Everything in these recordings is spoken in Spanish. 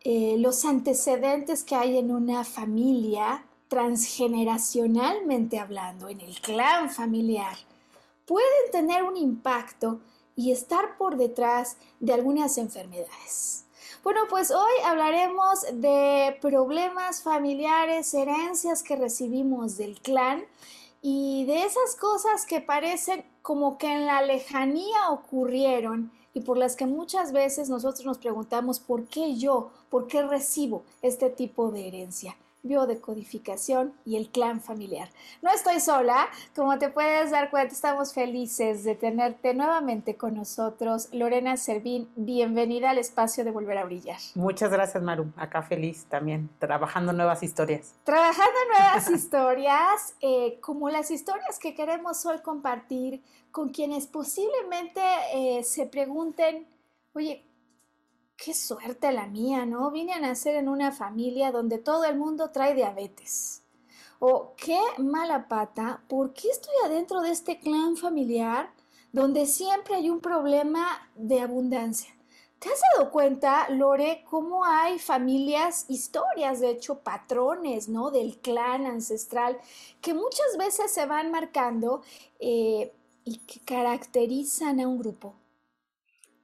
Eh, los antecedentes que hay en una familia, transgeneracionalmente hablando, en el clan familiar, pueden tener un impacto y estar por detrás de algunas enfermedades? Bueno, pues hoy hablaremos de problemas familiares, herencias que recibimos del clan y de esas cosas que parecen como que en la lejanía ocurrieron y por las que muchas veces nosotros nos preguntamos por qué yo, por qué recibo este tipo de herencia biodecodificación y el clan familiar. No estoy sola, como te puedes dar cuenta, estamos felices de tenerte nuevamente con nosotros. Lorena Servín, bienvenida al espacio de Volver a Brillar. Muchas gracias, Maru. Acá feliz también, trabajando nuevas historias. Trabajando nuevas historias, eh, como las historias que queremos hoy compartir con quienes posiblemente eh, se pregunten, oye, qué suerte la mía, ¿no? Vine a nacer en una familia donde todo el mundo trae diabetes. O qué mala pata, ¿por qué estoy adentro de este clan familiar donde siempre hay un problema de abundancia? ¿Te has dado cuenta, Lore, cómo hay familias, historias, de hecho, patrones, ¿no? Del clan ancestral que muchas veces se van marcando eh, y que caracterizan a un grupo.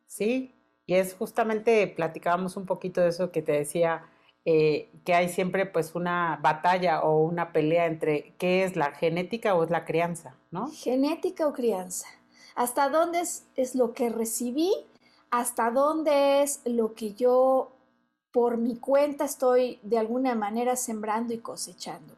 Sí, y es justamente, platicábamos un poquito de eso que te decía, eh, que hay siempre pues una batalla o una pelea entre qué es la genética o es la crianza, ¿no? Genética o crianza. ¿Hasta dónde es, es lo que recibí? ¿Hasta dónde es lo que yo por mi cuenta estoy de alguna manera sembrando y cosechando?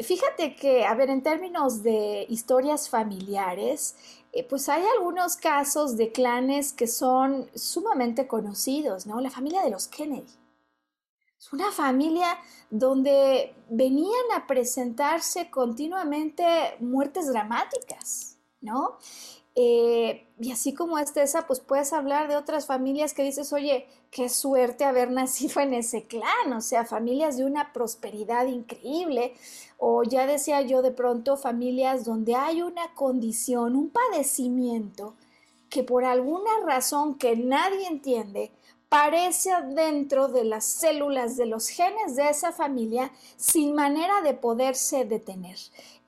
Fíjate que, a ver, en términos de historias familiares, eh, pues hay algunos casos de clanes que son sumamente conocidos, ¿no? La familia de los Kennedy. Es una familia donde venían a presentarse continuamente muertes dramáticas, ¿no? Eh, y así como es esa, pues puedes hablar de otras familias que dices, oye, qué suerte haber nacido en ese clan, o sea, familias de una prosperidad increíble, o ya decía yo de pronto, familias donde hay una condición, un padecimiento que por alguna razón que nadie entiende, parece dentro de las células de los genes de esa familia sin manera de poderse detener.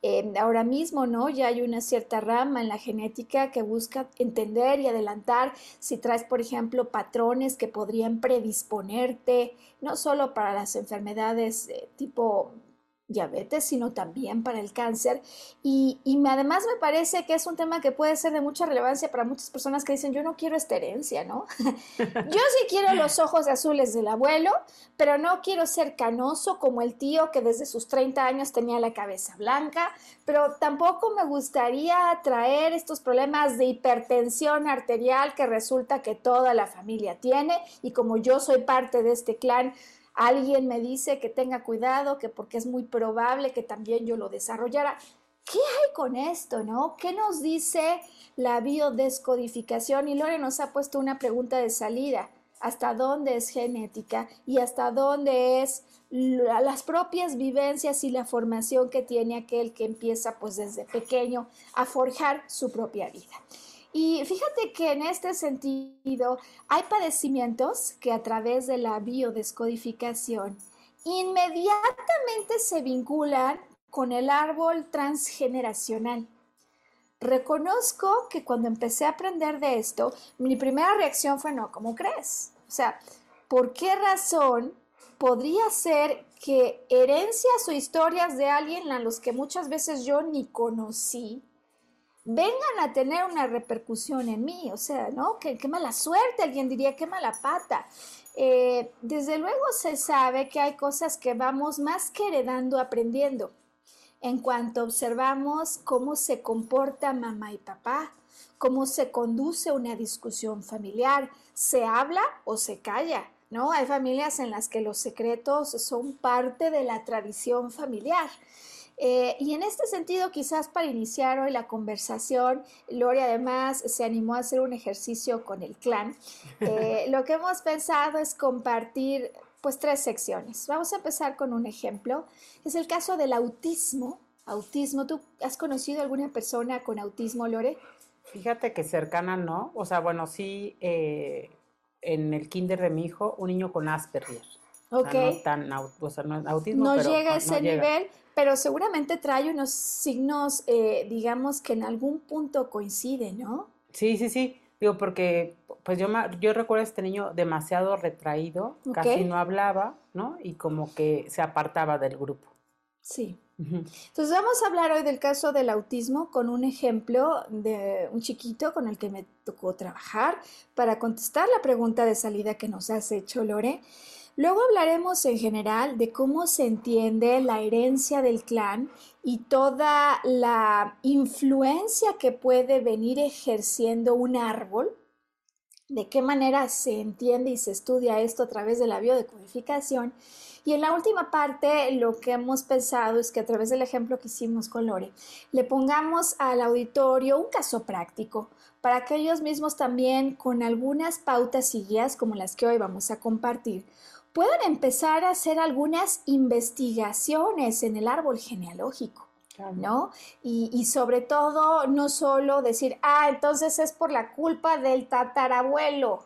Em, ahora mismo, ¿no? Ya hay una cierta rama en la genética que busca entender y adelantar si traes, por ejemplo, patrones que podrían predisponerte no solo para las enfermedades eh, tipo diabetes, sino también para el cáncer. Y, además me parece que es un tema que puede ser de mucha relevancia para muchas personas que dicen, yo no quiero esta herencia, ¿no? yo sí quiero los ojos azules del abuelo, pero no quiero ser canoso como el tío que desde sus 30 años tenía la cabeza blanca, pero tampoco me gustaría traer estos problemas de hipertensión arterial que resulta que toda la familia tiene y como yo soy parte de este clan, alguien me dice que tenga cuidado, que porque es muy probable que también yo lo desarrollara. ¿Qué hay con esto, no? ¿Qué nos dice la biodescodificación? Y Lore nos ha puesto una pregunta de salida. ¿Hasta dónde es genética y hasta dónde es las propias vivencias y la formación que tiene aquel que empieza pues desde pequeño a forjar su propia vida? Y fíjate que en este sentido hay padecimientos que a través de la biodescodificación inmediatamente se vinculan con el árbol transgeneracional. Reconozco que cuando empecé a aprender de esto, mi primera reacción fue, no, ¿cómo crees? O sea, ¿por qué razón podría ser que herencias o historias de alguien a los que muchas veces yo ni conocí vengan a tener una repercusión en mí? O sea, ¿no? Qué, qué mala suerte, alguien diría, qué mala pata. Eh, desde luego se sabe que hay cosas que vamos más que heredando, aprendiendo. En cuanto observamos cómo se comporta mamá y papá, cómo se conduce una discusión familiar, se habla o se calla, ¿no? Hay familias en las que los secretos son parte de la tradición familiar. Eh, y en este sentido, quizás para iniciar hoy la conversación, Lori además se animó a hacer un ejercicio con el clan. Eh, lo que hemos pensado es compartir pues tres secciones. Vamos a empezar con un ejemplo. Es el caso del autismo. Autismo, ¿tú has conocido alguna persona con autismo, Lore? Fíjate que cercana no. O sea, bueno, sí, eh, en el kinder de mi hijo, un niño con Asperger. Ok. no tan o sea, no, autismo, no pero llega a no ese llega. nivel, pero seguramente trae unos signos, eh, digamos, que en algún punto coinciden, ¿no? Sí, sí, sí. Digo, porque pues yo, yo recuerdo a este niño demasiado retraído, casi no hablaba, ¿no? Y como que se apartaba del grupo. Sí. Entonces vamos a hablar hoy del caso del autismo con un ejemplo de un chiquito con el que me tocó trabajar para contestar la pregunta de salida que nos has hecho, Lore. Luego hablaremos en general de cómo se entiende la herencia del clan y toda la influencia que puede venir ejerciendo un árbol, de qué manera se entiende y se estudia esto a través de la biodecodificación. Y en la última parte, lo que hemos pensado es que a través del ejemplo que hicimos con Lore, le pongamos al auditorio un caso práctico para que ellos mismos también, con algunas pautas y guías como las que hoy vamos a compartir, puedan empezar a hacer algunas investigaciones en el árbol genealógico. Claro. ¿no? Y, y sobre todo, no solo decir, ah, entonces es por la culpa del tatarabuelo,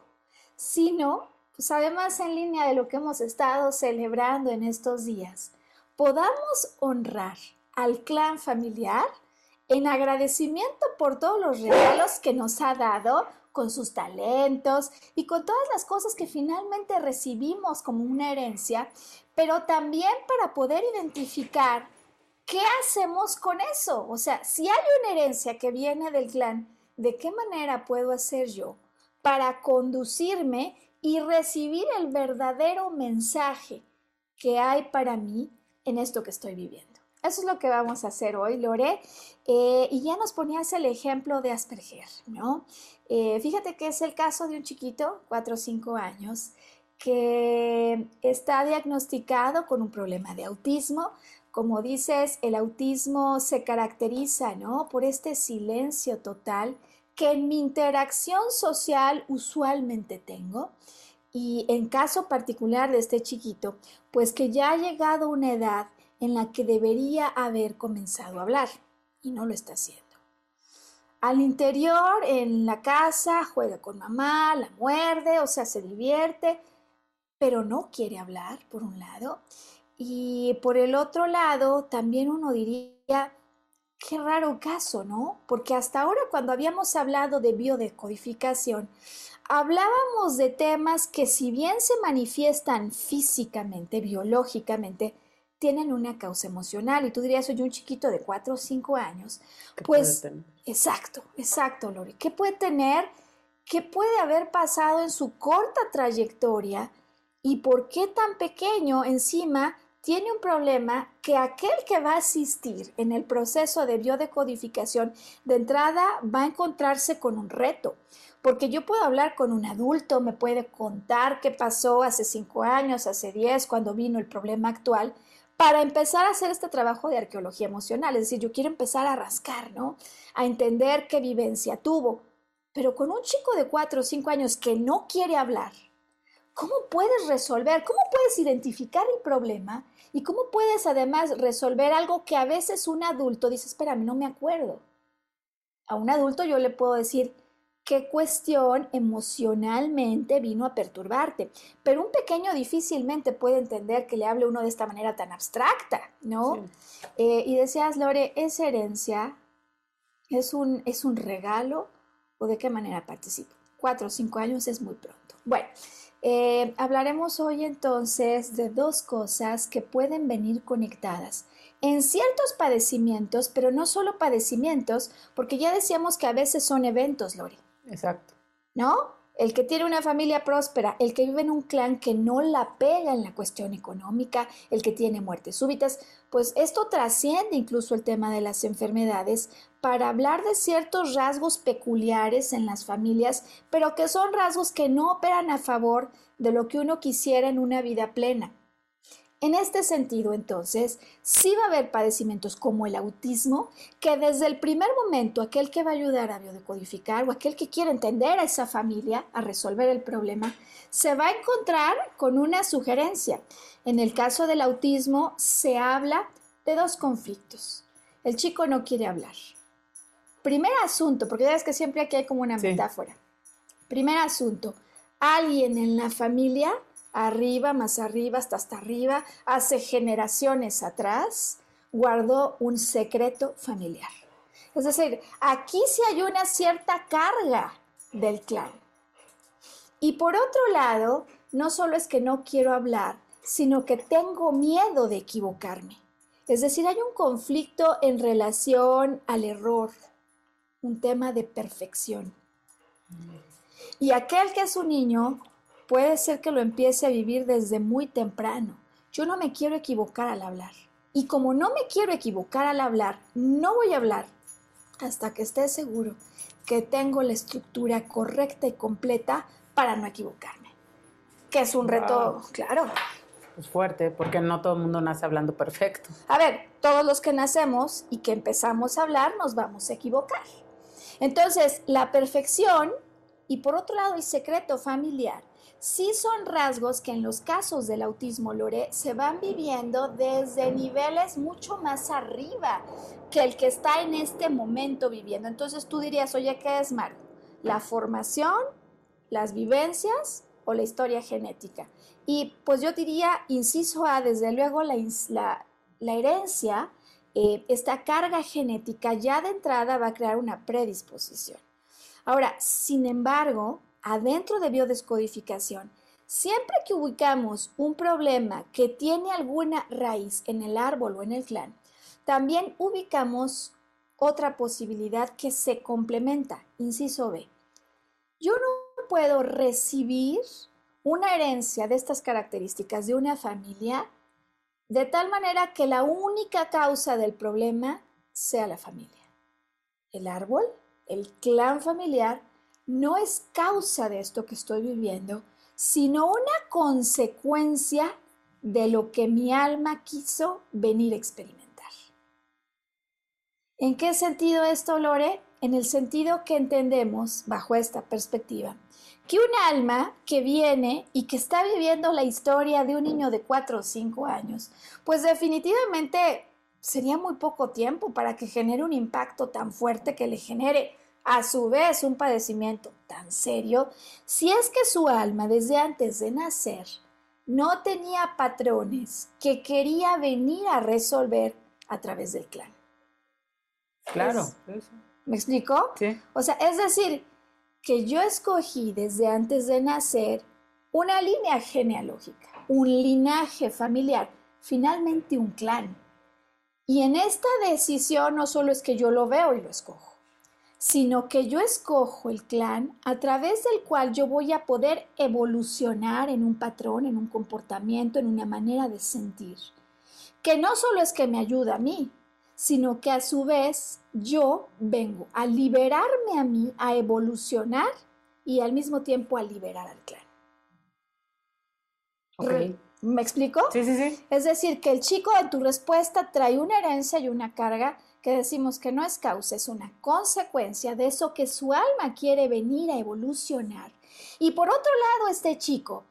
sino, pues además en línea de lo que hemos estado celebrando en estos días, podamos honrar al clan familiar en agradecimiento por todos los regalos que nos ha dado con sus talentos y con todas las cosas que finalmente recibimos como una herencia, pero también para poder identificar ¿qué hacemos con eso? O sea, si hay una herencia que viene del clan, ¿de qué manera puedo hacer yo para conducirme y recibir el verdadero mensaje que hay para mí en esto que estoy viviendo? Eso es lo que vamos a hacer hoy, Lore. Eh, y ya nos ponías el ejemplo de Asperger, ¿no? Eh, fíjate que es el caso de un chiquito, 4 o 5 años, que está diagnosticado con un problema de autismo, como dices, el autismo se caracteriza, ¿no? Por este silencio total que en mi interacción social usualmente tengo. Y en caso particular de este chiquito, pues que ya ha llegado una edad en la que debería haber comenzado a hablar y no lo está haciendo. Al interior, en la casa, juega con mamá, la muerde, o sea, se divierte, pero no quiere hablar, por un lado. Y por el otro lado, también uno diría, qué raro caso, ¿no? Porque hasta ahora cuando habíamos hablado de biodecodificación, hablábamos de temas que si bien se manifiestan físicamente, biológicamente, tienen una causa emocional. Y tú dirías, soy un chiquito de 4 o 5 años. ¿Qué Pues, exacto, exacto, Lori. ¿Qué puede tener? ¿Qué puede haber pasado en su corta trayectoria? ¿Y por qué tan pequeño encima tiene un problema que aquel que va a asistir en el proceso de biodecodificación de entrada va a encontrarse con un reto? Porque yo puedo hablar con un adulto, me puede contar qué pasó hace cinco años, hace diez, cuando vino el problema actual, para empezar a hacer este trabajo de arqueología emocional. Es decir, yo quiero empezar a rascar, ¿no? A entender qué vivencia tuvo. Pero con un chico de cuatro o cinco años que no quiere hablar, ¿cómo puedes resolver? ¿Cómo puedes identificar el problema? ¿Y cómo puedes además resolver algo que a veces un adulto dice, espérame, no me acuerdo? A un adulto yo le puedo decir, qué cuestión emocionalmente vino a perturbarte. Pero un pequeño difícilmente puede entender que le hable uno de esta manera tan abstracta, ¿no? Eh, y decías, Lore, ¿es herencia? ¿Es un, ¿Es un regalo? ¿O de qué manera participo? Cuatro o cinco años es muy pronto. Bueno, eh, hablaremos hoy entonces de dos cosas que pueden venir conectadas en ciertos padecimientos, pero no solo padecimientos, porque ya decíamos que a veces son eventos, Lori. Exacto. ¿No? El que tiene una familia próspera, el que vive en un clan que no la pega en la cuestión económica, el que tiene muertes súbitas, pues esto trasciende incluso el tema de las enfermedades para hablar de ciertos rasgos peculiares en las familias, pero que son rasgos que no operan a favor de lo que uno quisiera en una vida plena. En este sentido, entonces, sí va a haber padecimientos como el autismo, que desde el primer momento aquel que va a ayudar a biodecodificar o aquel que quiere entender a esa familia, a resolver el problema, se va a encontrar con una sugerencia. En el caso del autismo se habla de dos conflictos. El chico no quiere hablar. Primer asunto, porque ya ves que siempre aquí hay como una metáfora. Primer asunto, alguien en la familia arriba, más arriba, hasta hasta arriba, hace generaciones atrás, guardó un secreto familiar. Es decir, aquí sí hay una cierta carga del clan. Y por otro lado, no solo es que no quiero hablar, sino que tengo miedo de equivocarme. Es decir, hay un conflicto en relación al error, un tema de perfección. Y aquel que es un niño puede ser que lo empiece a vivir desde muy temprano. Yo no me quiero equivocar al hablar. Y como no me quiero equivocar al hablar, no voy a hablar hasta que esté seguro que tengo la estructura correcta y completa para no equivocarme. Que es un reto, claro. Es fuerte, porque no todo el mundo nace hablando perfecto. A ver, todos los que nacemos y que empezamos a hablar nos vamos a equivocar. Entonces, la perfección y por otro lado el secreto familiar sí son rasgos que en los casos del autismo Lore se van viviendo desde niveles mucho más arriba que el que está en este momento viviendo. Entonces tú dirías, oye, ¿qué es Marco? ¿La formación, las vivencias o la historia genética? Y pues yo diría, inciso A, desde luego la, la, herencia, eh, esta carga genética ya de entrada va a crear una predisposición. Ahora, sin embargo, adentro de biodescodificación, siempre que ubicamos un problema que tiene alguna raíz en el árbol o en el clan, también ubicamos otra posibilidad que se complementa, inciso B. Yo no puedo recibir una herencia de estas características de una familia de tal manera que la única causa del problema sea la familia. El árbol, el clan familiar, no es causa de esto que estoy viviendo, sino una consecuencia de lo que mi alma quiso venir a experimentar. ¿En qué sentido esto, Lore? En el sentido que entendemos, bajo esta perspectiva, que un alma que viene y que está viviendo la historia de un niño de 4 o 5 años, pues definitivamente sería muy poco tiempo para que genere un impacto tan fuerte que le genere a su vez un padecimiento tan serio si es que su alma desde antes de nacer no tenía patrones que quería venir a resolver a través del clan. Claro. ¿Me explico? Sí. O sea, es decir, que yo escogí desde antes de nacer una línea genealógica, un linaje familiar, finalmente un clan. Y en esta decisión no solo es que yo lo veo y lo escojo, sino que yo escojo el clan a través del cual yo voy a poder evolucionar en un patrón, en un comportamiento, en una manera de sentir, que no solo es que me ayuda a mí, sino que a su vez yo vengo a liberarme a mí, a evolucionar y al mismo tiempo a liberar al clan. ¿Me explico? Sí, sí, sí. Es decir, que el chico en tu respuesta trae una herencia y una carga decimos que no es causa, es una consecuencia de eso que su alma quiere venir a evolucionar. Y por otro lado, este chico,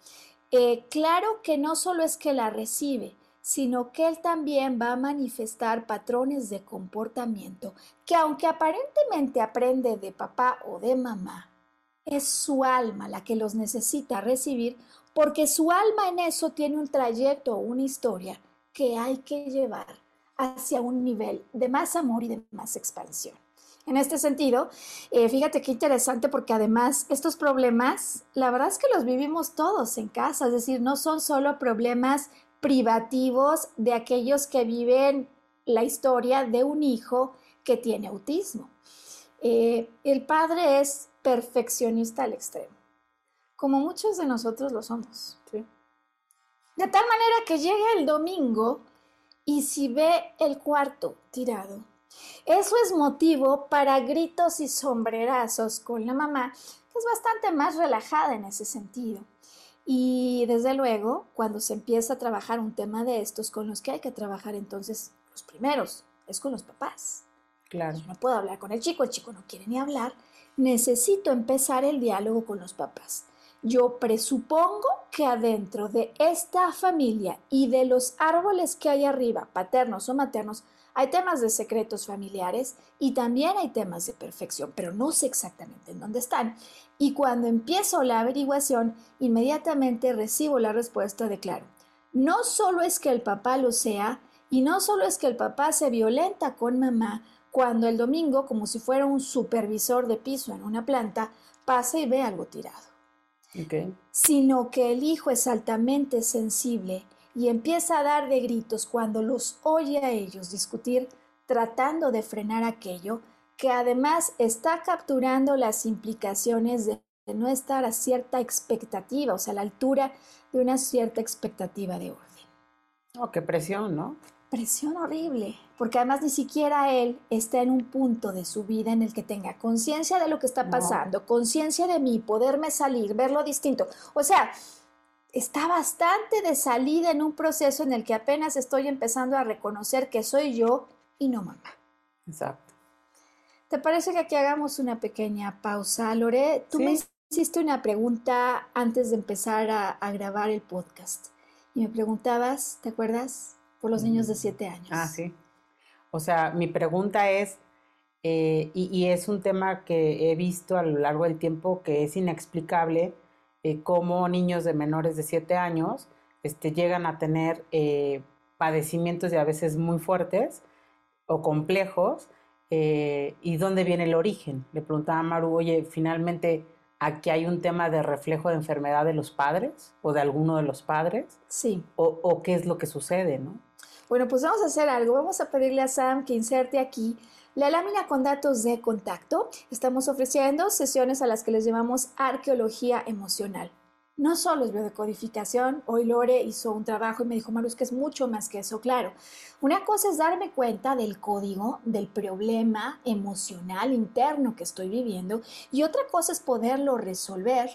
eh, claro que no solo es que la recibe, sino que él también va a manifestar patrones de comportamiento que aunque aparentemente aprende de papá o de mamá, es su alma la que los necesita recibir porque su alma en eso tiene un trayecto o una historia que hay que llevar hacia un nivel de más amor y de más expansión. En este sentido, eh, fíjate qué interesante porque además estos problemas, la verdad es que los vivimos todos en casa, es decir, no son solo problemas privativos de aquellos que viven la historia de un hijo que tiene autismo. Eh, el padre es perfeccionista al extremo como muchos de nosotros lo somos. De tal manera que llega el domingo y si ve el cuarto tirado, eso es motivo para gritos y sombrerazos con la mamá, que es bastante más relajada en ese sentido. Y desde luego, cuando se empieza a trabajar un tema de estos con los que hay que trabajar entonces los primeros, es con los papás. Claro. no puedo hablar con el chico, el chico no quiere ni hablar. Necesito empezar el diálogo con los papás. Yo presupongo que adentro de esta familia y de los árboles que hay arriba, paternos o maternos, hay temas de secretos familiares y también hay temas de perfección, pero no sé exactamente en dónde están. Y cuando empiezo la averiguación, inmediatamente recibo la respuesta de claro. No solo es que el papá lo sea, y no solo es que el papá se violenta con mamá cuando el domingo, como si fuera un supervisor de piso en una planta, pasa y ve algo tirado sino que el hijo es altamente sensible y empieza a dar de gritos cuando los oye a ellos discutir tratando de frenar aquello que además está capturando las implicaciones de no estar a cierta expectativa, o sea, a la altura de una cierta expectativa de orden. Oh, qué presión, ¿no? Presión horrible, porque además ni siquiera él está en un punto de su vida en el que tenga conciencia de lo que está pasando, conciencia de mí, poderme salir, verlo distinto. O sea, está bastante de salida en un proceso en el que apenas estoy empezando a reconocer que soy yo y no mamá. Exacto. ¿Te parece que aquí hagamos una pequeña pausa, Lore? Tú me hiciste una pregunta antes de empezar a, a grabar el podcast y me preguntabas, ¿te acuerdas? Por los niños de 7 años. Ah, sí. O sea, mi pregunta es, eh, y, es un tema que he visto a lo largo del tiempo que es inexplicable, eh, cómo niños de menores de 7 años este, llegan a tener eh, padecimientos y a veces muy fuertes o complejos, y dónde viene el origen. Le preguntaba a Maru, oye, finalmente aquí hay un tema de reflejo de enfermedad de los padres o de alguno de los padres. Sí. O, o qué es lo que sucede, ¿no? Bueno, pues vamos a hacer algo. Vamos a pedirle a Sam que inserte aquí la lámina con datos de contacto. Estamos ofreciendo sesiones a las que les llamamos arqueología emocional. No solo es biodecodificación, hoy Lore hizo un trabajo y me dijo, Marus, que es mucho más que eso, claro. Una cosa es darme cuenta del código, del problema emocional interno que estoy viviendo y otra cosa es poderlo resolver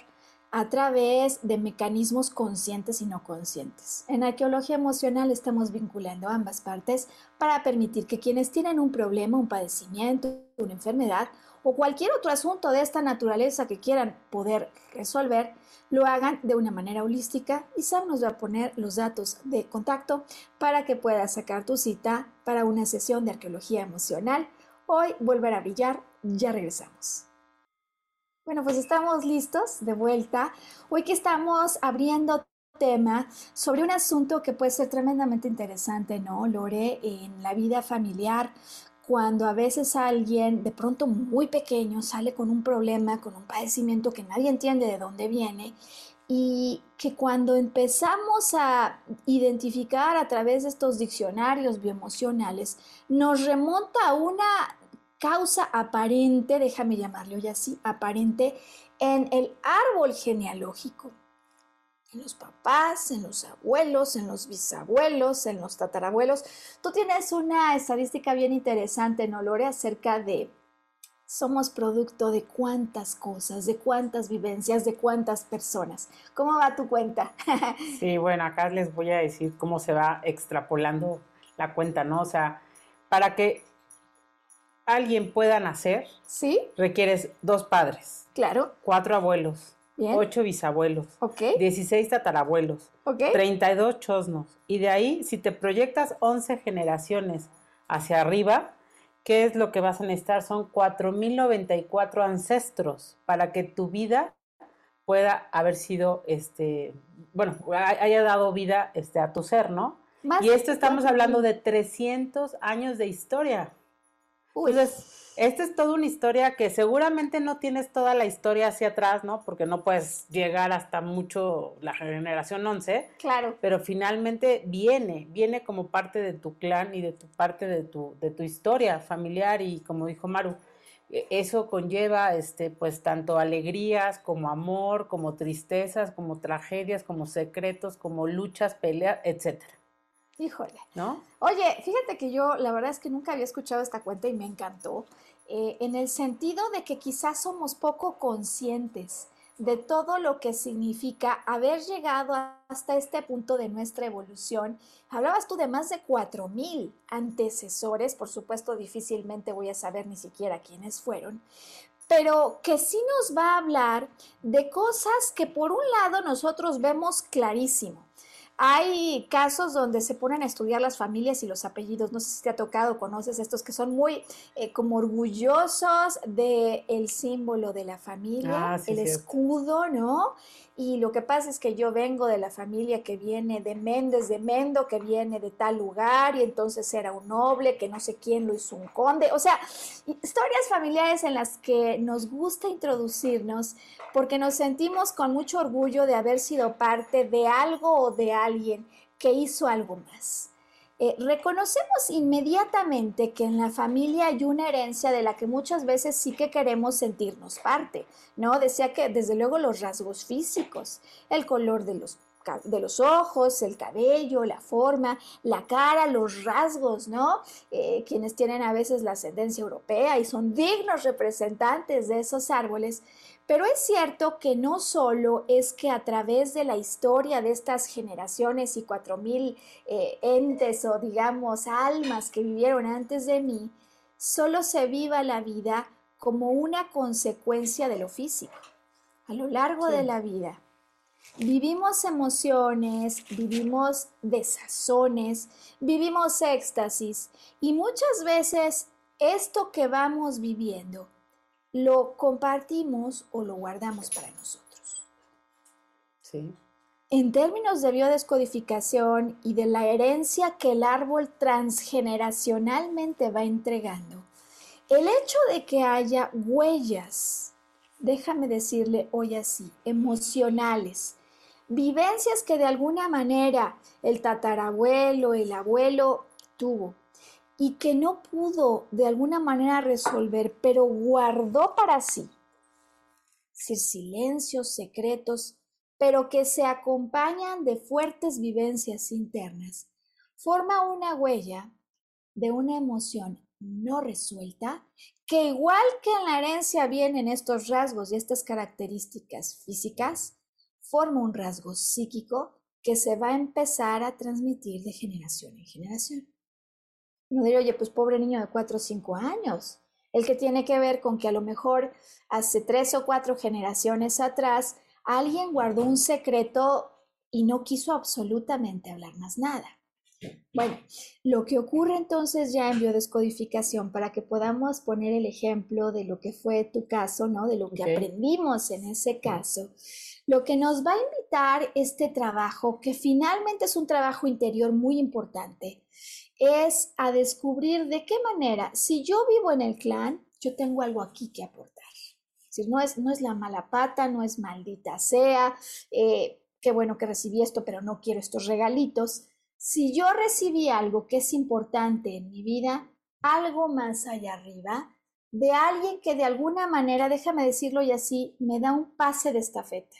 a través de mecanismos conscientes y no conscientes. En arqueología emocional estamos vinculando ambas partes para permitir que quienes tienen un problema, un padecimiento, una enfermedad o cualquier otro asunto de esta naturaleza que quieran poder resolver, lo hagan de una manera holística y Sam nos va a poner los datos de contacto para que puedas sacar tu cita para una sesión de arqueología emocional. Hoy volver a brillar, ya regresamos. Bueno, pues estamos listos de vuelta. Hoy que estamos abriendo tema sobre un asunto que puede ser tremendamente interesante, ¿no, Lore? En la vida familiar, cuando a veces alguien de pronto muy pequeño sale con un problema, con un padecimiento que nadie entiende de dónde viene y que cuando empezamos a identificar a través de estos diccionarios bioemocionales, nos remonta a una causa aparente, déjame llamarlo ya así, aparente en el árbol genealógico. En los papás, en los abuelos, en los bisabuelos, en los tatarabuelos. Tú tienes una estadística bien interesante, ¿no, Lore? Acerca de somos producto de cuántas cosas, de cuántas vivencias, de cuántas personas. ¿Cómo va tu cuenta? sí, bueno, acá les voy a decir cómo se va extrapolando la cuenta, ¿no? O sea, para que alguien pueda nacer, ¿Sí? requieres dos padres. Claro. Cuatro abuelos. Ocho bisabuelos. Ok. 16 tatarabuelos. Ok. 32 chosnos. Y de ahí, si te proyectas 11 generaciones hacia arriba, ¿qué es lo que vas a necesitar? Son 4.094 ancestros para que tu vida pueda haber sido, este, bueno, haya dado vida este, a tu ser, ¿no? y esto estamos hablando de 300 años de historia. Entonces, esta es toda una historia que seguramente no tienes toda la historia hacia atrás, ¿no? Porque no puedes llegar hasta mucho la generación 11. Claro. Pero finalmente viene, viene como parte de tu clan y de tu parte de tu, de tu historia familiar y como dijo Maru, e, eso conlleva este pues tanto alegrías como amor, como tristezas, como tragedias, como secretos, como luchas, peleas, etcétera. Híjole. ¿No? Oye, fíjate que yo la verdad es que nunca había escuchado esta cuenta y me encantó, eh, en el sentido de que quizás somos poco conscientes de todo lo que significa haber llegado hasta este punto de nuestra evolución. Hablabas tú de más de 4.000 antecesores, por supuesto difícilmente voy a saber ni siquiera quiénes fueron, pero que sí nos va a hablar de cosas que por un lado nosotros vemos clarísimo. Hay casos donde se ponen a estudiar las familias y los apellidos. No sé si te ha tocado, conoces estos que son muy eh, como orgullosos del el símbolo de la familia, ah, el escudo, ¿no? Y lo que pasa es que yo vengo de la familia que viene de Méndez de Mendo, que viene de tal lugar, y entonces era un noble, que no sé quién lo hizo un conde. O sea, historias familiares en las que nos gusta introducirnos porque nos sentimos con mucho orgullo de haber sido parte de algo o de alguien que hizo algo más. Eh, reconocemos inmediatamente que en la familia hay una herencia de la que muchas veces sí que queremos sentirnos parte, ¿no? Decía que desde luego los rasgos físicos, el color de los de los ojos, el cabello, la forma, la cara, los rasgos, ¿no? Eh, quienes tienen a veces la ascendencia europea y son dignos representantes de esos árboles, pero es cierto que no solo es que a través de la historia de estas generaciones y cuatro mil eh, entes o digamos almas que vivieron antes de mí, solo se viva la vida como una consecuencia de lo físico. A lo largo de la vida vivimos emociones, vivimos desazones, vivimos éxtasis y muchas veces esto que vamos viviendo lo compartimos o lo guardamos para nosotros. Sí. En términos de biodescodificación y de la herencia que el árbol transgeneracionalmente va entregando, el hecho de que haya huellas, déjame decirle hoy así, emocionales, vivencias que de alguna manera el tatarabuelo, el abuelo tuvo, y que no pudo de alguna manera resolver, pero guardó para sí. silencios, secretos, pero que se acompañan de fuertes vivencias internas, forma una huella de una emoción no resuelta, que igual que en la herencia vienen estos rasgos y estas características físicas, forma un rasgo psíquico que se va a empezar a transmitir de generación en generación. No diría, oye, pues pobre niño de cuatro o cinco años. El que tiene que ver con que a lo mejor hace tres o cuatro generaciones atrás alguien guardó un secreto y no quiso absolutamente hablar más nada. Bueno, lo que ocurre entonces ya en biodescodificación, para que podamos poner el ejemplo de lo que fue tu caso, ¿no? De lo que aprendimos en ese caso, lo que nos va a invitar este trabajo, que finalmente es un trabajo interior muy importante, es a descubrir de qué manera, si yo vivo en el clan, yo tengo algo aquí que aportar. Es no es, no es la mala pata, no es maldita sea, eh, qué bueno que recibí esto, pero no quiero estos regalitos. Si yo recibí algo que es importante en mi vida, algo más allá arriba, de alguien que de alguna manera, déjame decirlo y así, me da un pase de estafeta.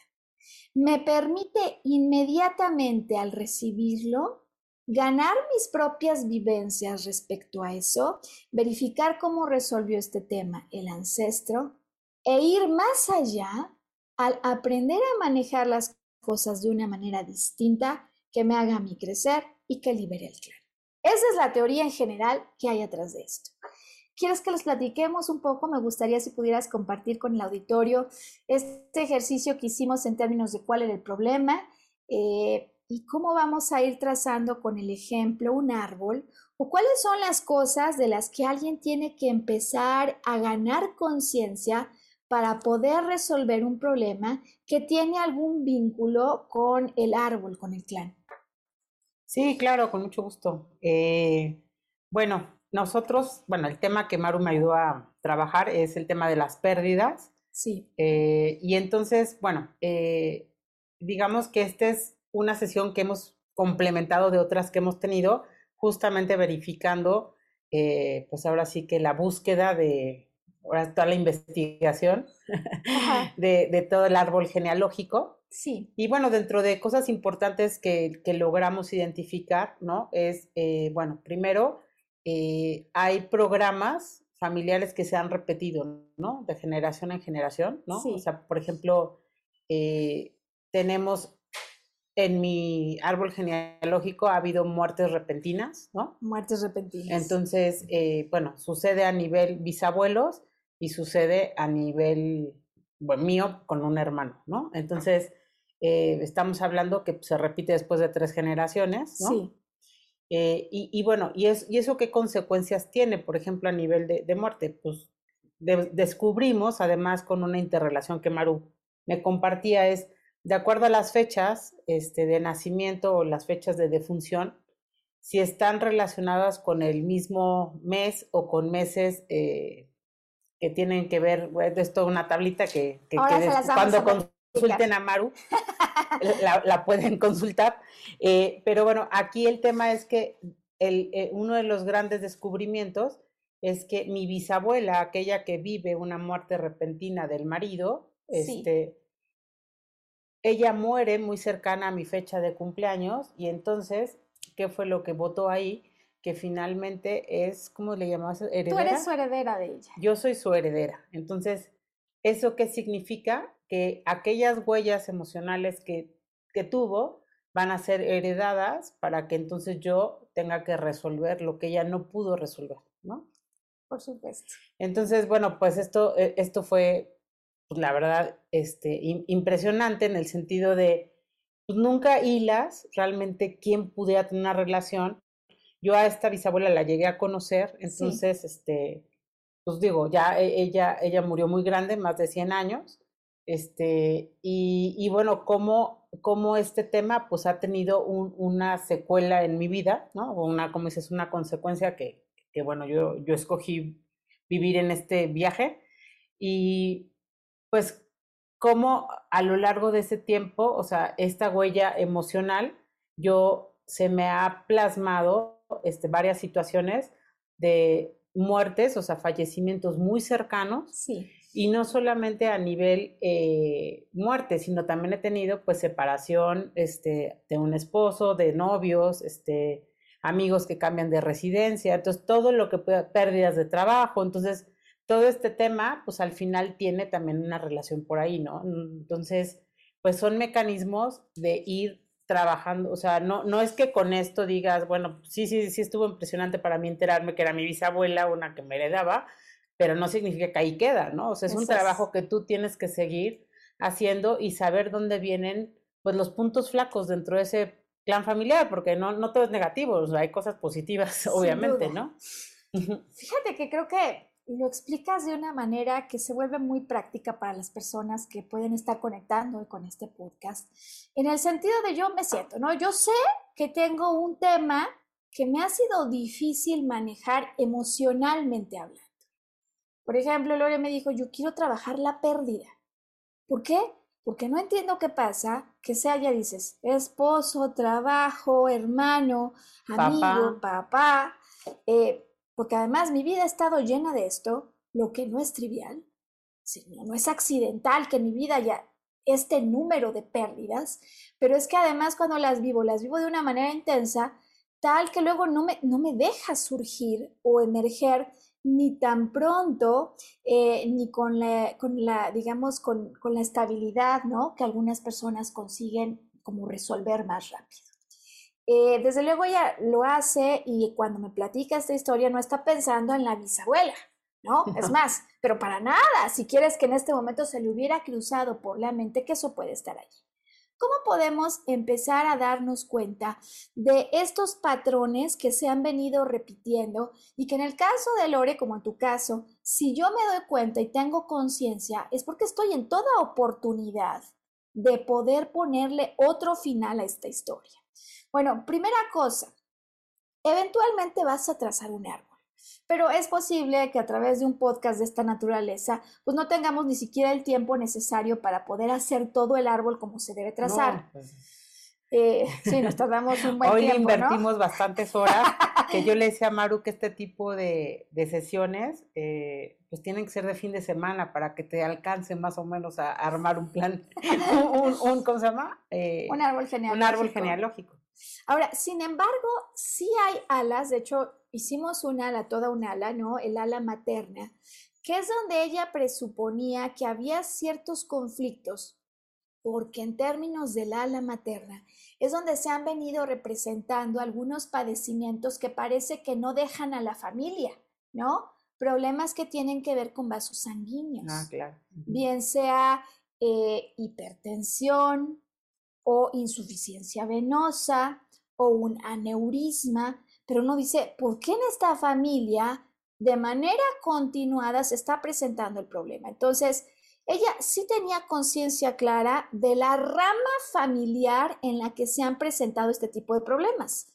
Me permite inmediatamente al recibirlo ganar mis propias vivencias respecto a eso, verificar cómo resolvió este tema el ancestro e ir más allá al aprender a manejar las cosas de una manera distinta que me haga a mí crecer y que libere el clan. Esa es la teoría en general que hay atrás de esto. ¿Quieres que los platiquemos un poco? Me gustaría si pudieras compartir con el auditorio este ejercicio que hicimos en términos de cuál era el problema, eh, y cómo vamos a ir trazando con el ejemplo un árbol o cuáles son las cosas de las que alguien tiene que empezar a ganar conciencia para poder resolver un problema que tiene algún vínculo con el árbol, con el clan. Sí, claro, con mucho gusto. Eh, bueno, nosotros, bueno, el tema que Maru me ayudó a trabajar es el tema de las pérdidas. Sí. Eh, y entonces, bueno, eh, digamos que esta es una sesión que hemos complementado de otras que hemos tenido, justamente verificando, pues ahora sí que la búsqueda de, ahora toda la investigación de, de, todo el árbol genealógico. Sí. Y bueno, dentro de cosas importantes que, que logramos identificar, ¿no? Es, eh, bueno, primero, eh, hay programas familiares que se han repetido, ¿no? De generación en generación, ¿no? Sí. O sea, por ejemplo, eh, tenemos en mi árbol genealógico ha habido muertes repentinas, ¿no? Muertes repentinas. Entonces, eh, bueno, sucede a nivel bisabuelos y sucede a nivel bueno, mío con un hermano, ¿no? Entonces, eh, estamos hablando que se repite después de tres generaciones, ¿no? Sí. Eh, y, y, bueno, ¿y, es, ¿y eso qué consecuencias tiene, por ejemplo, a nivel de, de muerte? Pues de, descubrimos, además, con una interrelación que Maru me compartía, es de acuerdo a las fechas este, de nacimiento o las fechas de defunción, si están relacionadas con el mismo mes o con meses eh, que tienen que ver, esto una tablita que, que, cuando a consulten a Maru la, la pueden consultar. Eh, pero bueno, aquí el tema es que el, eh, uno de los grandes descubrimientos es que mi bisabuela, aquella que vive una muerte repentina del marido, Sí. este, ella muere muy cercana a mi fecha de cumpleaños y entonces, ¿qué fue lo que votó ahí? Que finalmente es, ¿cómo le llamabas? Tú ¿Heredera? eres su heredera de ella. Yo soy su heredera. Entonces, ¿eso qué significa? Que aquellas huellas emocionales que, que tuvo van a ser heredadas para que entonces yo tenga que resolver lo que ella no pudo resolver, ¿no? Por supuesto. Entonces, bueno, pues esto, eh, esto fue, pues la verdad, este, im- impresionante en el sentido de, pues nunca hilas realmente quién pudiera tener una relación. Yo a esta bisabuela la llegué a conocer, entonces, este, pues digo, ya e- ella, ella murió muy grande, más de 100 años, este, y, y bueno, cómo, cómo este tema pues ha tenido un- una secuela en mi vida, ¿no? O una, como dices, una consecuencia que, que bueno, yo, yo escogí vivir en este viaje y pues cómo a lo largo de ese tiempo, o sea, esta huella emocional, yo se me ha plasmado este, varias situaciones de muertes, o sea, fallecimientos muy cercanos Sí. y no solamente a nivel eh, muerte, sino también he tenido pues separación este, de un esposo, de novios, este, amigos que cambian de residencia, entonces todo lo que pueda, pérdidas de trabajo, entonces todo este tema pues al final tiene también una relación por ahí, ¿no? Entonces pues son mecanismos de ir trabajando, o sea, no, no es que con esto digas, bueno, sí, sí, sí estuvo impresionante para mí enterarme que era mi bisabuela, una que me heredaba, pero no significa que ahí queda, ¿no? O sea, es un es. trabajo que tú tienes que seguir haciendo y saber dónde vienen pues los puntos flacos dentro de ese clan familiar, porque no, no todo es negativo, o sea, hay cosas positivas, Sin obviamente, duda. ¿no? Fíjate que creo que lo explicas de una manera que se vuelve muy práctica para las personas que pueden estar conectando hoy con este podcast, en el sentido de yo me siento, ¿no? Yo sé que tengo un tema que me ha sido difícil manejar emocionalmente hablando. Por ejemplo, Lore me dijo, yo quiero trabajar la pérdida. ¿Por qué? Porque no entiendo qué pasa, que sea, ya dices, esposo, trabajo, hermano, amigo, papá, eh, porque además mi vida ha estado llena de esto, lo que no es trivial, sí, no, es accidental que mi vida haya este número de pérdidas, pero es que además cuando las vivo, las vivo de una manera intensa, tal que luego no me, no me deja surgir o emerger ni tan pronto, eh, ni con la, con la digamos, con, con la estabilidad, ¿no? Que algunas personas consiguen como resolver más rápido. Eh, desde luego ella lo hace y cuando me platica esta historia no está pensando en la bisabuela, ¿no? Es más, pero para nada, si quieres que en este momento se le hubiera cruzado por la mente que eso puede estar allí. ¿Cómo podemos empezar a darnos cuenta de estos patrones que se han venido repitiendo y que en el caso de Lore, como en tu caso, si yo me doy cuenta y tengo conciencia, es porque estoy en toda oportunidad de poder ponerle otro final a esta historia? Bueno, primera cosa, eventualmente vas a trazar un árbol pero es posible que a través de un podcast de esta naturaleza, pues no tengamos ni siquiera el tiempo necesario para poder hacer todo el árbol como se debe trazar. Pues, eh, sí, nos tardamos un buen Hoy tiempo. Hoy invertimos bastantes horas, que yo le decía a Maru que este tipo de, sesiones, eh, pues tienen que ser de fin de semana para que te alcance más o menos a, armar un plan, un, ¿cómo se llama? Eh, un árbol genealógico. Un árbol genealógico. Ahora, sin embargo, sí hay alas, de hecho, hicimos un ala, toda un ala, ¿no? El ala materna, que es donde ella presuponía que había ciertos conflictos, porque en términos del ala materna es donde se han venido representando algunos padecimientos que parece que no dejan a la familia, ¿no? Problemas que tienen que ver con vasos sanguíneos. Ah, claro. Bien sea eh, hipertensión o insuficiencia venosa o un aneurisma, pero uno dice, ¿por qué en esta familia de manera continuada se está presentando el problema? Entonces, ella sí tenía conciencia clara de la rama familiar en la que se han presentado este tipo de problemas.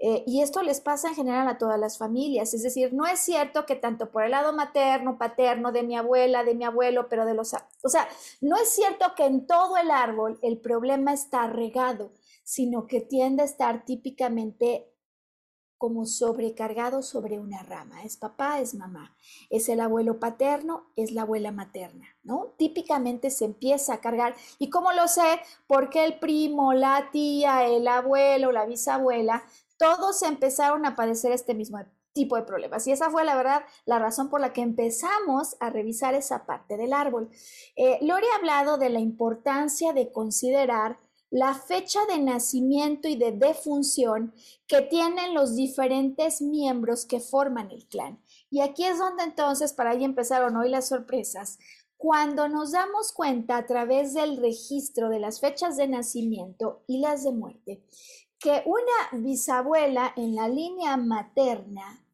Eh, y esto les pasa en general a todas las familias. Es decir, no es cierto que tanto por el lado materno, paterno, de mi abuela, de mi abuelo, pero de los... O sea, no es cierto que en todo el árbol el problema está regado, sino que tiende a estar típicamente como sobrecargado sobre una rama. Es papá, es mamá. Es el abuelo paterno, es la abuela materna, ¿no? Típicamente se empieza a cargar. ¿Y cómo lo sé? Porque el primo, la tía, el abuelo, la bisabuela, todos empezaron a padecer este mismo tipo de problemas. Y esa fue la verdad la razón por la que empezamos a revisar esa parte del árbol. Eh, ha hablado de la importancia de considerar la fecha de nacimiento y de defunción que tienen los diferentes miembros que forman el clan. Y aquí es donde entonces, para ahí empezaron hoy las sorpresas, cuando nos damos cuenta a través del registro de las fechas de nacimiento y las de muerte, que una bisabuela en la línea materna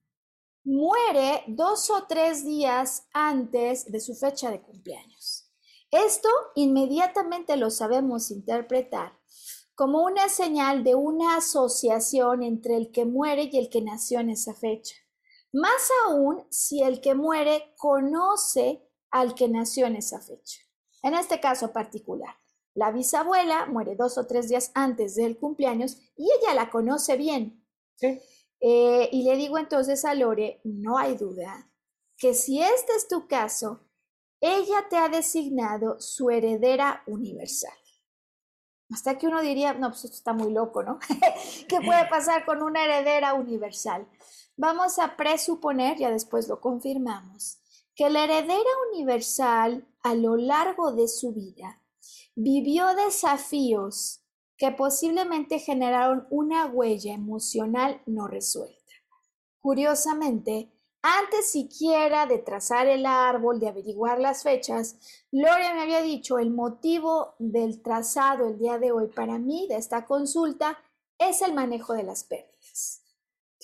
muere dos o tres días antes de su fecha de cumpleaños. Esto inmediatamente lo sabemos interpretar como una señal de una asociación entre el que muere y el que nació en esa fecha. Más aún si el que muere conoce al que nació en esa fecha. En este caso particular, la bisabuela muere dos o tres días antes del cumpleaños y ella la conoce bien. Eh, y le digo entonces a Lore, no hay duda que si este es tu caso, ella te ha designado su heredera universal. Hasta que uno diría, no, pues esto está muy loco, ¿no? ¿Qué puede pasar con una heredera universal? Vamos a presuponer, ya después lo confirmamos, que la heredera universal a lo largo de su vida vivió desafíos que posiblemente generaron una huella emocional no resuelta. Curiosamente, antes siquiera de trazar el árbol, de averiguar las fechas, Gloria me había dicho, el motivo del trazado el día de hoy para mí, de esta consulta, es el manejo de las pérdidas.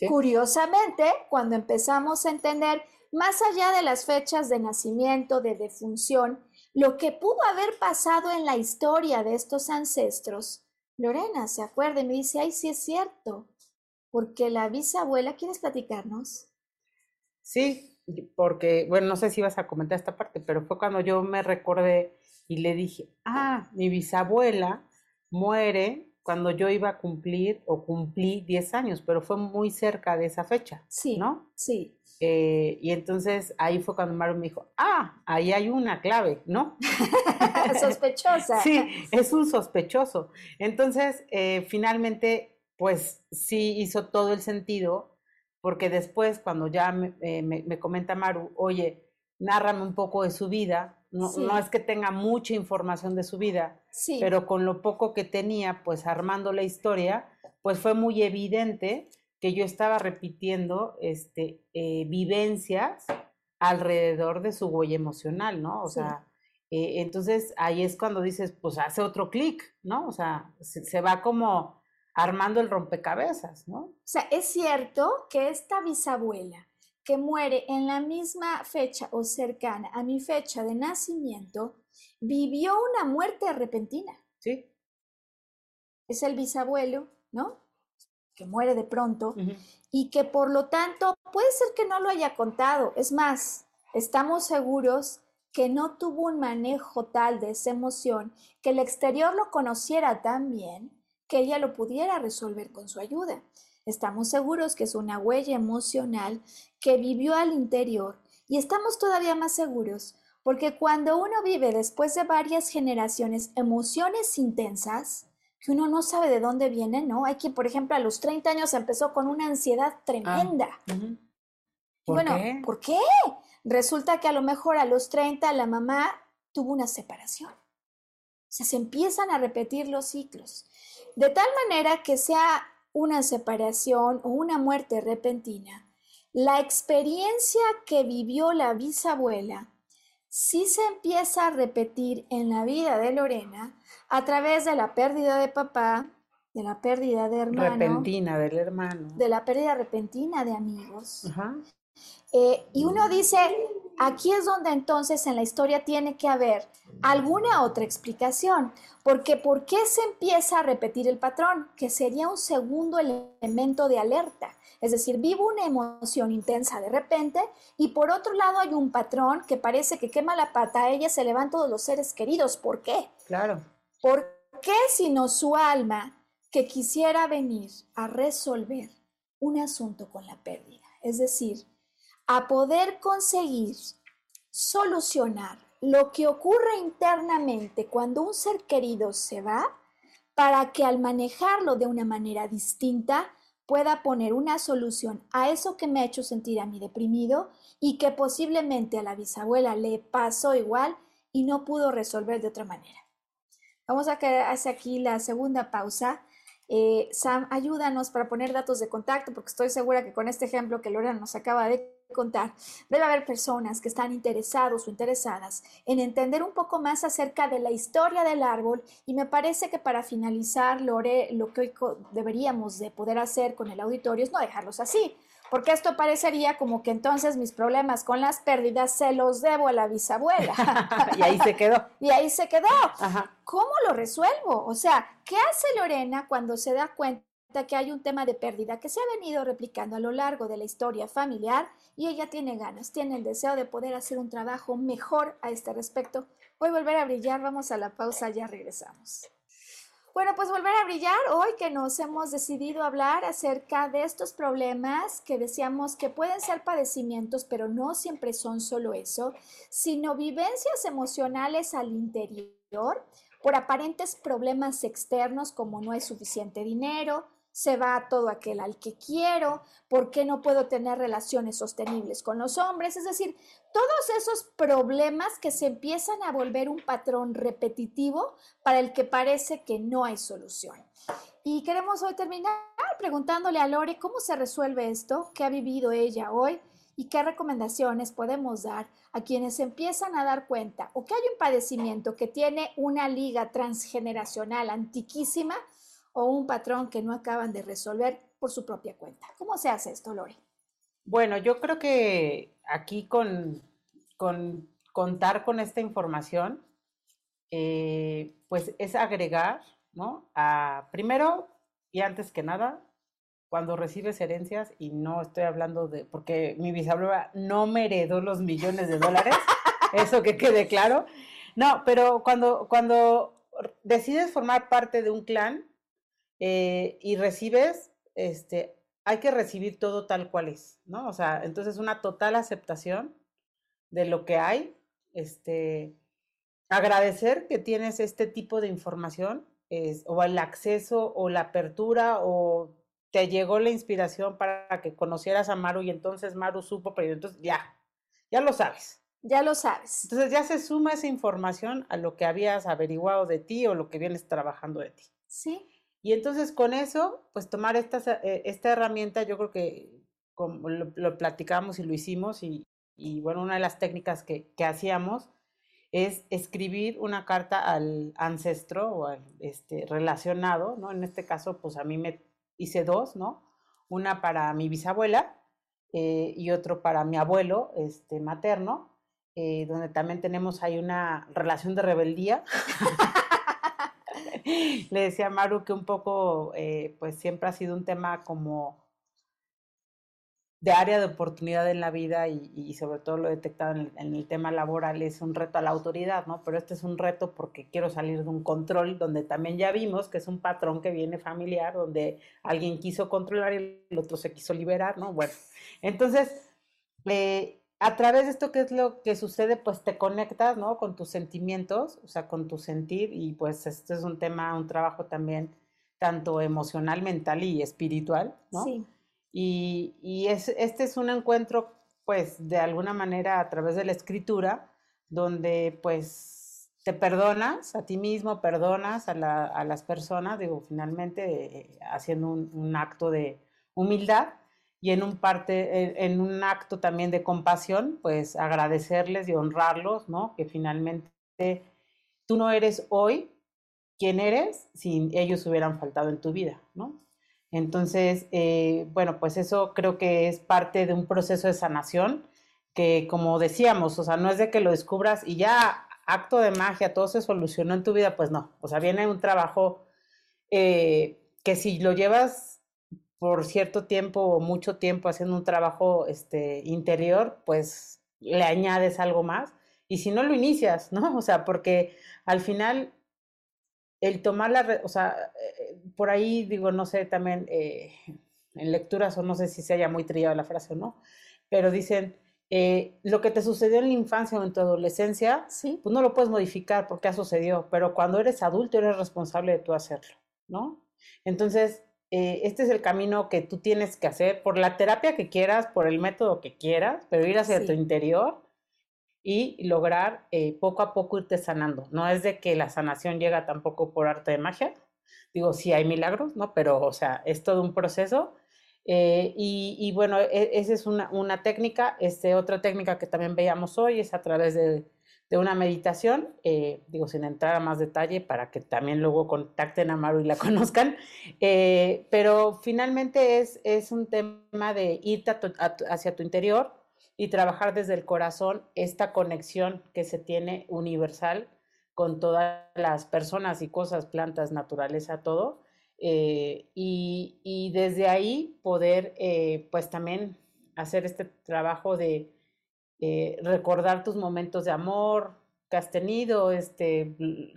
Curiosamente, cuando empezamos a entender más allá de las fechas de nacimiento, de defunción, lo que pudo haber pasado en la historia de estos ancestros, Lorena se acuerda y me dice, ay, sí es cierto, porque la bisabuela, ¿quieres platicarnos? Sí, porque, bueno, no sé si ibas a comentar esta parte, pero fue cuando yo me recordé y le dije, ah, mi bisabuela muere cuando yo iba a cumplir o cumplí 10 años, pero fue muy cerca de esa fecha, sí, ¿no? Sí. Eh, y entonces ahí fue cuando Maru me dijo, ah, ahí hay una clave, ¿no? Sospechosa. sí, es un sospechoso. Entonces, eh, finalmente, pues sí hizo todo el sentido porque después cuando ya eh, me, comenta Maru, oye, nárrame un poco de su vida, no, no, es que tenga mucha información de su vida, pero con lo poco que tenía, pues armando la historia, pues fue muy evidente que yo estaba repitiendo este, eh, vivencias alrededor de su huella emocional, ¿no? O sea, Eh, entonces ahí es cuando dices, pues hace otro clic, ¿no? O sea, se, va como armando el rompecabezas, ¿no? O sea, es cierto que esta bisabuela que muere en la misma fecha o cercana a mi fecha de nacimiento, vivió una muerte repentina. Sí. Es el bisabuelo, ¿no? Que muere de pronto y que por lo tanto puede ser que no lo haya contado. Es más, estamos seguros que no tuvo un manejo tal de esa emoción, que el exterior lo conociera tan bien que ella lo pudiera resolver con su ayuda. Estamos seguros que es una huella emocional que vivió al interior y estamos todavía más seguros porque cuando uno vive después de varias generaciones emociones intensas, que uno no sabe de dónde vienen, ¿no? Hay quien, por ejemplo, a los 30 años empezó con una ansiedad tremenda. Ah, bueno, ¿por qué? Resulta que a lo mejor a los 30 la mamá tuvo una separación. O sea, se empiezan a repetir los ciclos. De tal manera que sea una separación o una muerte repentina, la experiencia que vivió la bisabuela sí se empieza a repetir en la vida de Lorena a través de la pérdida de papá, de la pérdida de hermano. Repentina del hermano. De la pérdida repentina de amigos. Eh, y uno dice, aquí es donde entonces en la historia tiene que haber alguna otra explicación, porque ¿por qué se empieza a repetir el patrón? Que sería un segundo elemento de alerta. Es decir, vivo una emoción intensa de repente y por otro lado hay un patrón que parece que quema la pata, a ella se le van todos los seres queridos. ¿Por qué? Claro. ¿Por qué sino su alma que quisiera venir a resolver un asunto con la pérdida? Es decir, a poder conseguir solucionar lo que ocurre internamente cuando un ser querido se va, para que al manejarlo de una manera distinta pueda poner una solución a eso que me ha hecho sentir a mí deprimido y que posiblemente a la bisabuela le pasó igual y no pudo resolver de otra manera. Vamos a hacer aquí la segunda pausa eh, Sam, ayúdanos para poner datos de contacto, porque estoy segura que con este ejemplo que Lorena nos acaba de contar, debe haber personas que están interesados o interesadas en entender un poco más acerca de la historia del árbol y me parece que para finalizar, Lore, lo que hoy deberíamos de poder hacer con el auditorio es no dejarlos así, porque esto parecería como que entonces mis problemas con las pérdidas se los debo a la bisabuela. y ahí se quedó. y ahí se quedó. ¿Cómo lo resuelvo? O sea, ¿qué hace Lorena cuando se da cuenta que hay un tema de pérdida que se ha venido replicando a lo largo de la historia familiar y ella tiene ganas, tiene el deseo de poder hacer un trabajo mejor a este respecto? Voy a volver a brillar, vamos a la pausa, ya regresamos. Bueno, pues volver a brillar hoy que nos hemos decidido hablar acerca de estos problemas que decíamos que pueden ser padecimientos, pero no siempre son solo eso, sino vivencias emocionales al interior por aparentes problemas externos como no hay suficiente dinero, se va todo aquel al que quiero, por qué no puedo tener relaciones sostenibles con los hombres, es decir, todos esos problemas que se empiezan a volver un patrón repetitivo para el que parece que no hay solución. Y queremos hoy terminar preguntándole a Lore cómo se resuelve esto, qué ha vivido ella hoy y qué recomendaciones podemos dar a quienes empiezan a dar cuenta o que hay un padecimiento que tiene una liga transgeneracional antiquísima o un patrón que no acaban de resolver por su propia cuenta. ¿Cómo se hace esto, Lore? Bueno, yo creo que aquí con, contar con esta información, eh, pues es agregar, ¿no? A, primero y antes que nada, cuando recibes herencias, y no estoy hablando de, porque mi bisabuela no me heredó los millones de dólares, eso que quede claro. No, pero cuando, cuando decides formar parte de un clan, eh, y recibes, este, hay que recibir todo tal cual es, ¿no? O sea, entonces una total aceptación de lo que hay, este, agradecer que tienes este tipo de información, es, o el acceso, o la apertura, o te llegó la inspiración para que conocieras a Maru y entonces Maru supo, pero entonces ya, ya lo sabes. Ya lo sabes. Entonces ya se suma esa información a lo que habías averiguado de ti o lo que vienes trabajando de ti. Sí. Y entonces con eso, pues tomar esta, eh, esta herramienta, yo creo que como lo, platicamos y lo hicimos y, bueno, una de las técnicas que, que hacíamos es escribir una carta al ancestro o al este, relacionado, ¿no? En este caso, pues a mí me hice dos, ¿no? Una para mi bisabuela eh, y otro para mi abuelo este, materno, eh, donde también tenemos ahí una relación de rebeldía. Le decía a Maru que un poco, eh, pues siempre ha sido un tema como de área de oportunidad en la vida y, sobre todo lo detectado en el, tema laboral es un reto a la autoridad, ¿no? Pero este es un reto porque quiero salir de un control donde también ya vimos que es un patrón que viene familiar, donde alguien quiso controlar y el otro se quiso liberar, ¿no? Bueno, entonces, eh, a través de esto, ¿qué es lo que sucede? Pues te conectas, ¿no? Con tus sentimientos, o sea, con tu sentir y pues este es un tema, un trabajo también tanto emocional, mental y espiritual, ¿no? Sí. Y, y es, este es un encuentro, pues, de alguna manera a través de la escritura, donde pues te perdonas a ti mismo, perdonas a, la, a las personas, digo, finalmente eh, haciendo un, un acto de humildad y en un parte, en un acto también de compasión, pues agradecerles y honrarlos, ¿no? Que finalmente tú no eres hoy quien eres si ellos hubieran faltado en tu vida, ¿no? Entonces, eh, bueno, pues eso creo que es parte de un proceso de sanación que, como decíamos, o sea, no es de que lo descubras y ya acto de magia, todo se solucionó en tu vida, pues no, o sea, viene un trabajo eh, que si lo llevas por cierto tiempo o mucho tiempo haciendo un trabajo este, interior, pues le añades algo más. Y si no lo inicias, ¿no? O sea, porque al final el tomar la, o sea, eh, por ahí digo, no sé, también eh, en lecturas o no sé si se haya muy trillado la frase o no, pero dicen, eh, lo que te sucedió en la infancia o en tu adolescencia, ¿Sí? pues no lo puedes modificar porque ha sucedido, pero cuando eres adulto eres responsable de tú hacerlo, ¿no? Entonces, eh, este es el camino que tú tienes que hacer por la terapia que quieras, por el método que quieras, pero ir hacia tu interior y lograr eh, poco a poco irte sanando. No es de que la sanación llega tampoco por arte de magia. Digo, sí hay milagros, ¿no? Pero, o sea, es todo un proceso. Eh, y, y, bueno, e, esa es una, una técnica. Este, otra técnica que también veíamos hoy es a través de de una meditación, eh, digo sin entrar a más detalle para que también luego contacten a Maru y la conozcan, eh, pero finalmente es, es un tema de irte hacia tu interior y trabajar desde el corazón esta conexión que se tiene universal con todas las personas y cosas, plantas, naturaleza, todo. Eh, y, y, desde ahí poder pues también hacer este trabajo de eh, recordar tus momentos de amor que has tenido, este,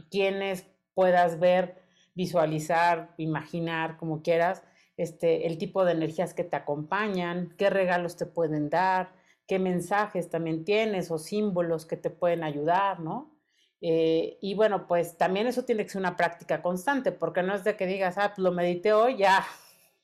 quienes puedas ver, visualizar, imaginar, como quieras, este, el tipo de energías que te acompañan, qué regalos te pueden dar, qué mensajes también tienes o símbolos que te pueden ayudar, ¿no? Eh, y bueno, pues también eso tiene que ser una práctica constante, porque no es de que digas, ah, pues lo medité hoy, ya,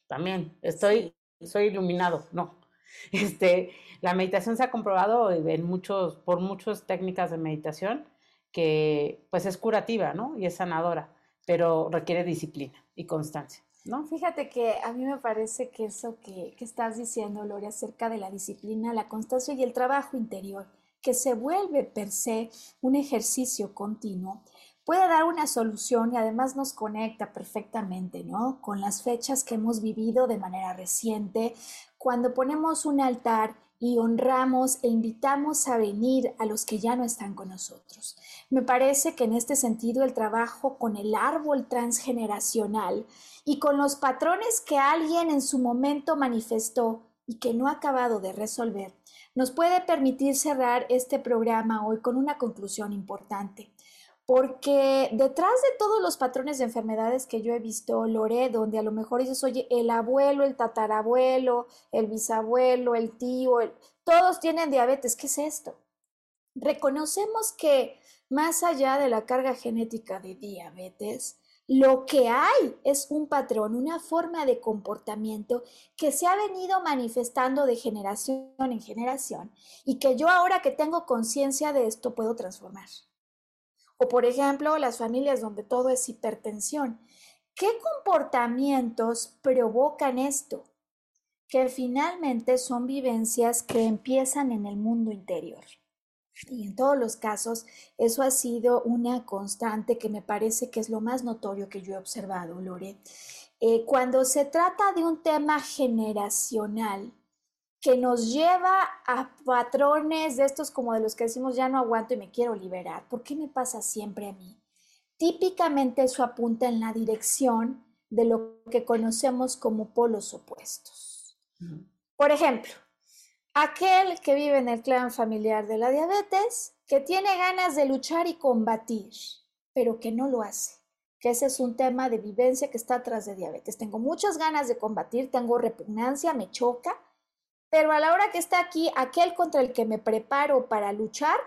también, estoy, soy iluminado, no. Este, la meditación se ha comprobado en muchos, por muchas técnicas de meditación que pues es curativa, ¿no? Y es sanadora, pero requiere disciplina y constancia. ¿No? Fíjate que a mí me parece que eso que, que estás diciendo, Lore, acerca de la disciplina, la constancia y el trabajo interior, que se vuelve per se un ejercicio continuo, puede dar una solución y además nos conecta perfectamente, ¿no? Con las fechas que hemos vivido de manera reciente, cuando ponemos un altar y honramos e invitamos a venir a los que ya no están con nosotros. Me parece que en este sentido el trabajo con el árbol transgeneracional y con los patrones que alguien en su momento manifestó y que no ha acabado de resolver, nos puede permitir cerrar este programa hoy con una conclusión importante porque detrás de todos los patrones de enfermedades que yo he visto, Lore, donde a lo mejor dices, oye, el abuelo, el tatarabuelo, el bisabuelo, el tío, todos tienen diabetes, ¿qué es esto? Reconocemos que más allá de la carga genética de diabetes, lo que hay es un patrón, una forma de comportamiento que se ha venido manifestando de generación en generación y que yo ahora que tengo conciencia de esto puedo transformar. O por ejemplo, las familias donde todo es hipertensión. ¿Qué comportamientos provocan esto? Que finalmente son vivencias que empiezan en el mundo interior. Y en todos los casos, eso ha sido una constante que me parece que es lo más notorio que yo he observado, Lore. Eh, cuando se trata de un tema generacional que nos lleva a patrones de estos como de los que decimos ya no aguanto y me quiero liberar, ¿por qué me pasa siempre a mí? Típicamente eso apunta en la dirección de lo que conocemos como polos opuestos. Por ejemplo, aquel que vive en el clan familiar de la diabetes, que tiene ganas de luchar y combatir, pero que no lo hace, que ese es un tema de vivencia que está atrás de diabetes. Tengo muchas ganas de combatir, tengo repugnancia, me choca, pero a la hora que está aquí, aquel contra el que me preparo para luchar,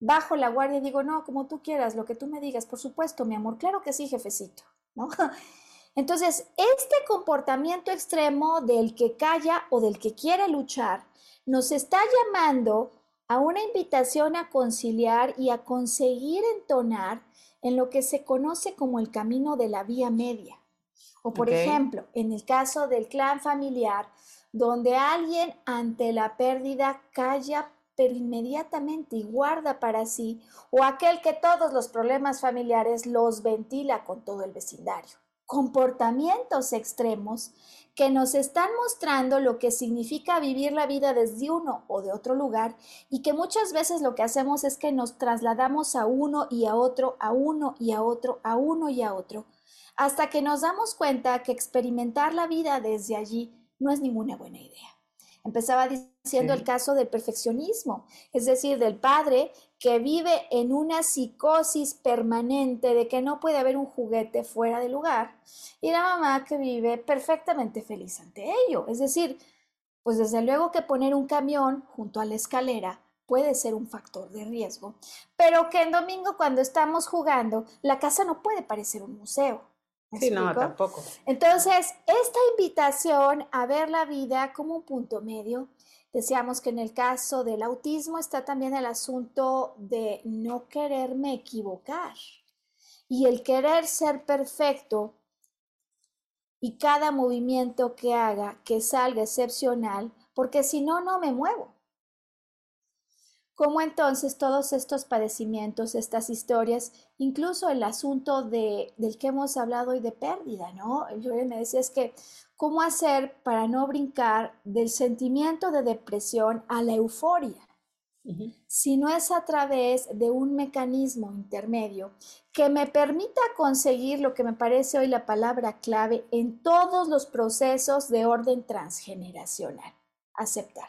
bajo la guardia y digo, no, como tú quieras, lo que tú me digas, por supuesto, mi amor, claro que sí, jefecito, ¿no? Entonces, este comportamiento extremo del que calla o del que quiere luchar nos está llamando a una invitación a conciliar y a conseguir entonar en lo que se conoce como el camino de la vía media. O por ejemplo, en el caso del clan familiar, donde alguien ante la pérdida calla pero inmediatamente y guarda para sí, o aquel que todos los problemas familiares los ventila con todo el vecindario. Comportamientos extremos que nos están mostrando lo que significa vivir la vida desde uno o de otro lugar y que muchas veces lo que hacemos es que nos trasladamos a uno y a otro, a uno y a otro, a uno y a otro, hasta que nos damos cuenta que experimentar la vida desde allí no es ninguna buena idea. Empezaba diciendo el caso del perfeccionismo, es decir, del padre que vive en una psicosis permanente de que no puede haber un juguete fuera de lugar y la mamá que vive perfectamente feliz ante ello. Es decir, pues desde luego que poner un camión junto a la escalera puede ser un factor de riesgo, pero que en domingo cuando estamos jugando, la casa no puede parecer un museo. Sí, no, tampoco. Entonces, esta invitación a ver la vida como un punto medio, decíamos que en el caso del autismo está también el asunto de no quererme equivocar y el querer ser perfecto y cada movimiento que haga que salga excepcional, porque si no, no me muevo. ¿Cómo entonces todos estos padecimientos, estas historias, incluso el asunto de, del que hemos hablado hoy de pérdida, ¿no? Yo me decía es que, ¿cómo hacer para no brincar del sentimiento de depresión a la euforia? Si no es a través de un mecanismo intermedio que me permita conseguir lo que me parece hoy la palabra clave en todos los procesos de orden transgeneracional, aceptar.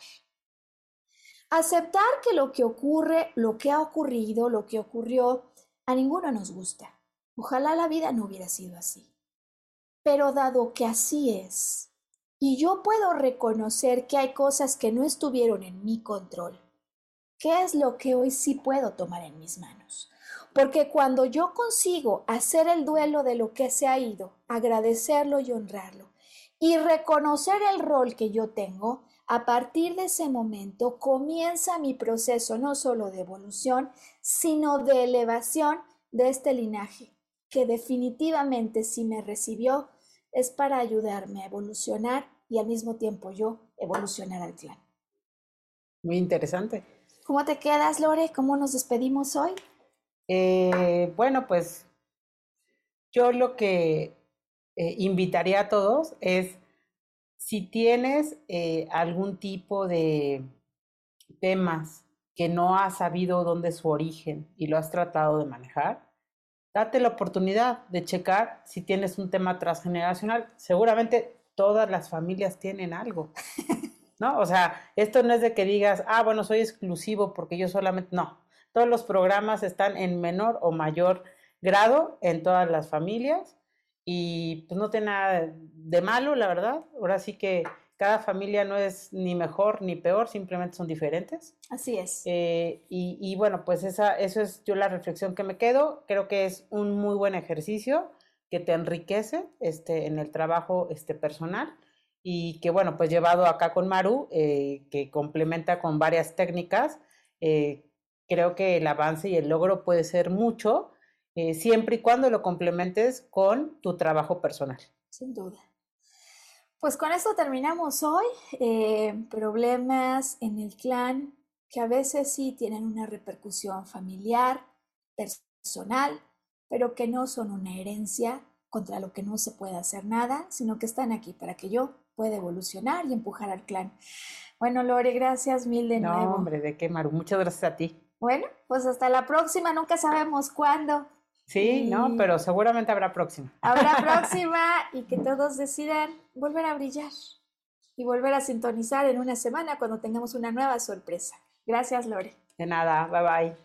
Aceptar que lo que ocurre, lo que ha ocurrido, lo que ocurrió, a ninguno nos gusta. Ojalá la vida no hubiera sido así. Pero dado que así es, y yo puedo reconocer que hay cosas que no estuvieron en mi control, ¿qué es lo que hoy sí puedo tomar en mis manos? Porque cuando yo consigo hacer el duelo de lo que se ha ido, agradecerlo y honrarlo, y reconocer el rol que yo tengo, a partir de ese momento comienza mi proceso no solo de evolución, sino de elevación de este linaje, que definitivamente si me recibió es para ayudarme a evolucionar y al mismo tiempo yo evolucionar al clan. Muy interesante. ¿Cómo te quedas, Lore? ¿Cómo nos despedimos hoy? Eh, bueno, pues yo lo que eh, invitaría a todos es si tienes eh, algún tipo de temas que no has sabido dónde es su origen y lo has tratado de manejar, date la oportunidad de checar si tienes un tema transgeneracional. Seguramente todas las familias tienen algo, ¿no? O sea, esto no es de que digas, ah, bueno, soy exclusivo porque yo solamente, no. Todos los programas están en menor o mayor grado en todas las familias y pues no tiene nada de malo, la verdad. Ahora sí que cada familia no es ni mejor ni peor, simplemente son diferentes. Así es. Eh, y, bueno, pues esa, eso es yo la reflexión que me quedo. Creo que es un muy buen ejercicio que te enriquece este, en el trabajo este, personal y que bueno, pues llevado acá con Maru, eh, que complementa con varias técnicas, eh, creo que el avance y el logro puede ser mucho eh, siempre y cuando lo complementes con tu trabajo personal. Sin duda. Pues con esto terminamos hoy. Eh, problemas en el clan, que a veces sí tienen una repercusión familiar, personal, pero que no son una herencia contra lo que no se puede hacer nada, sino que están aquí para que yo pueda evolucionar y empujar al clan. Bueno, Lore, gracias mil de nuevo. No, hombre, ¿de qué, Maru? Muchas gracias a ti. Bueno, pues hasta la próxima, nunca sabemos cuándo. Sí, no, pero seguramente habrá próxima. Habrá próxima y que todos decidan volver a brillar y volver a sintonizar en una semana cuando tengamos una nueva sorpresa. Gracias, Lore. De nada, bye bye.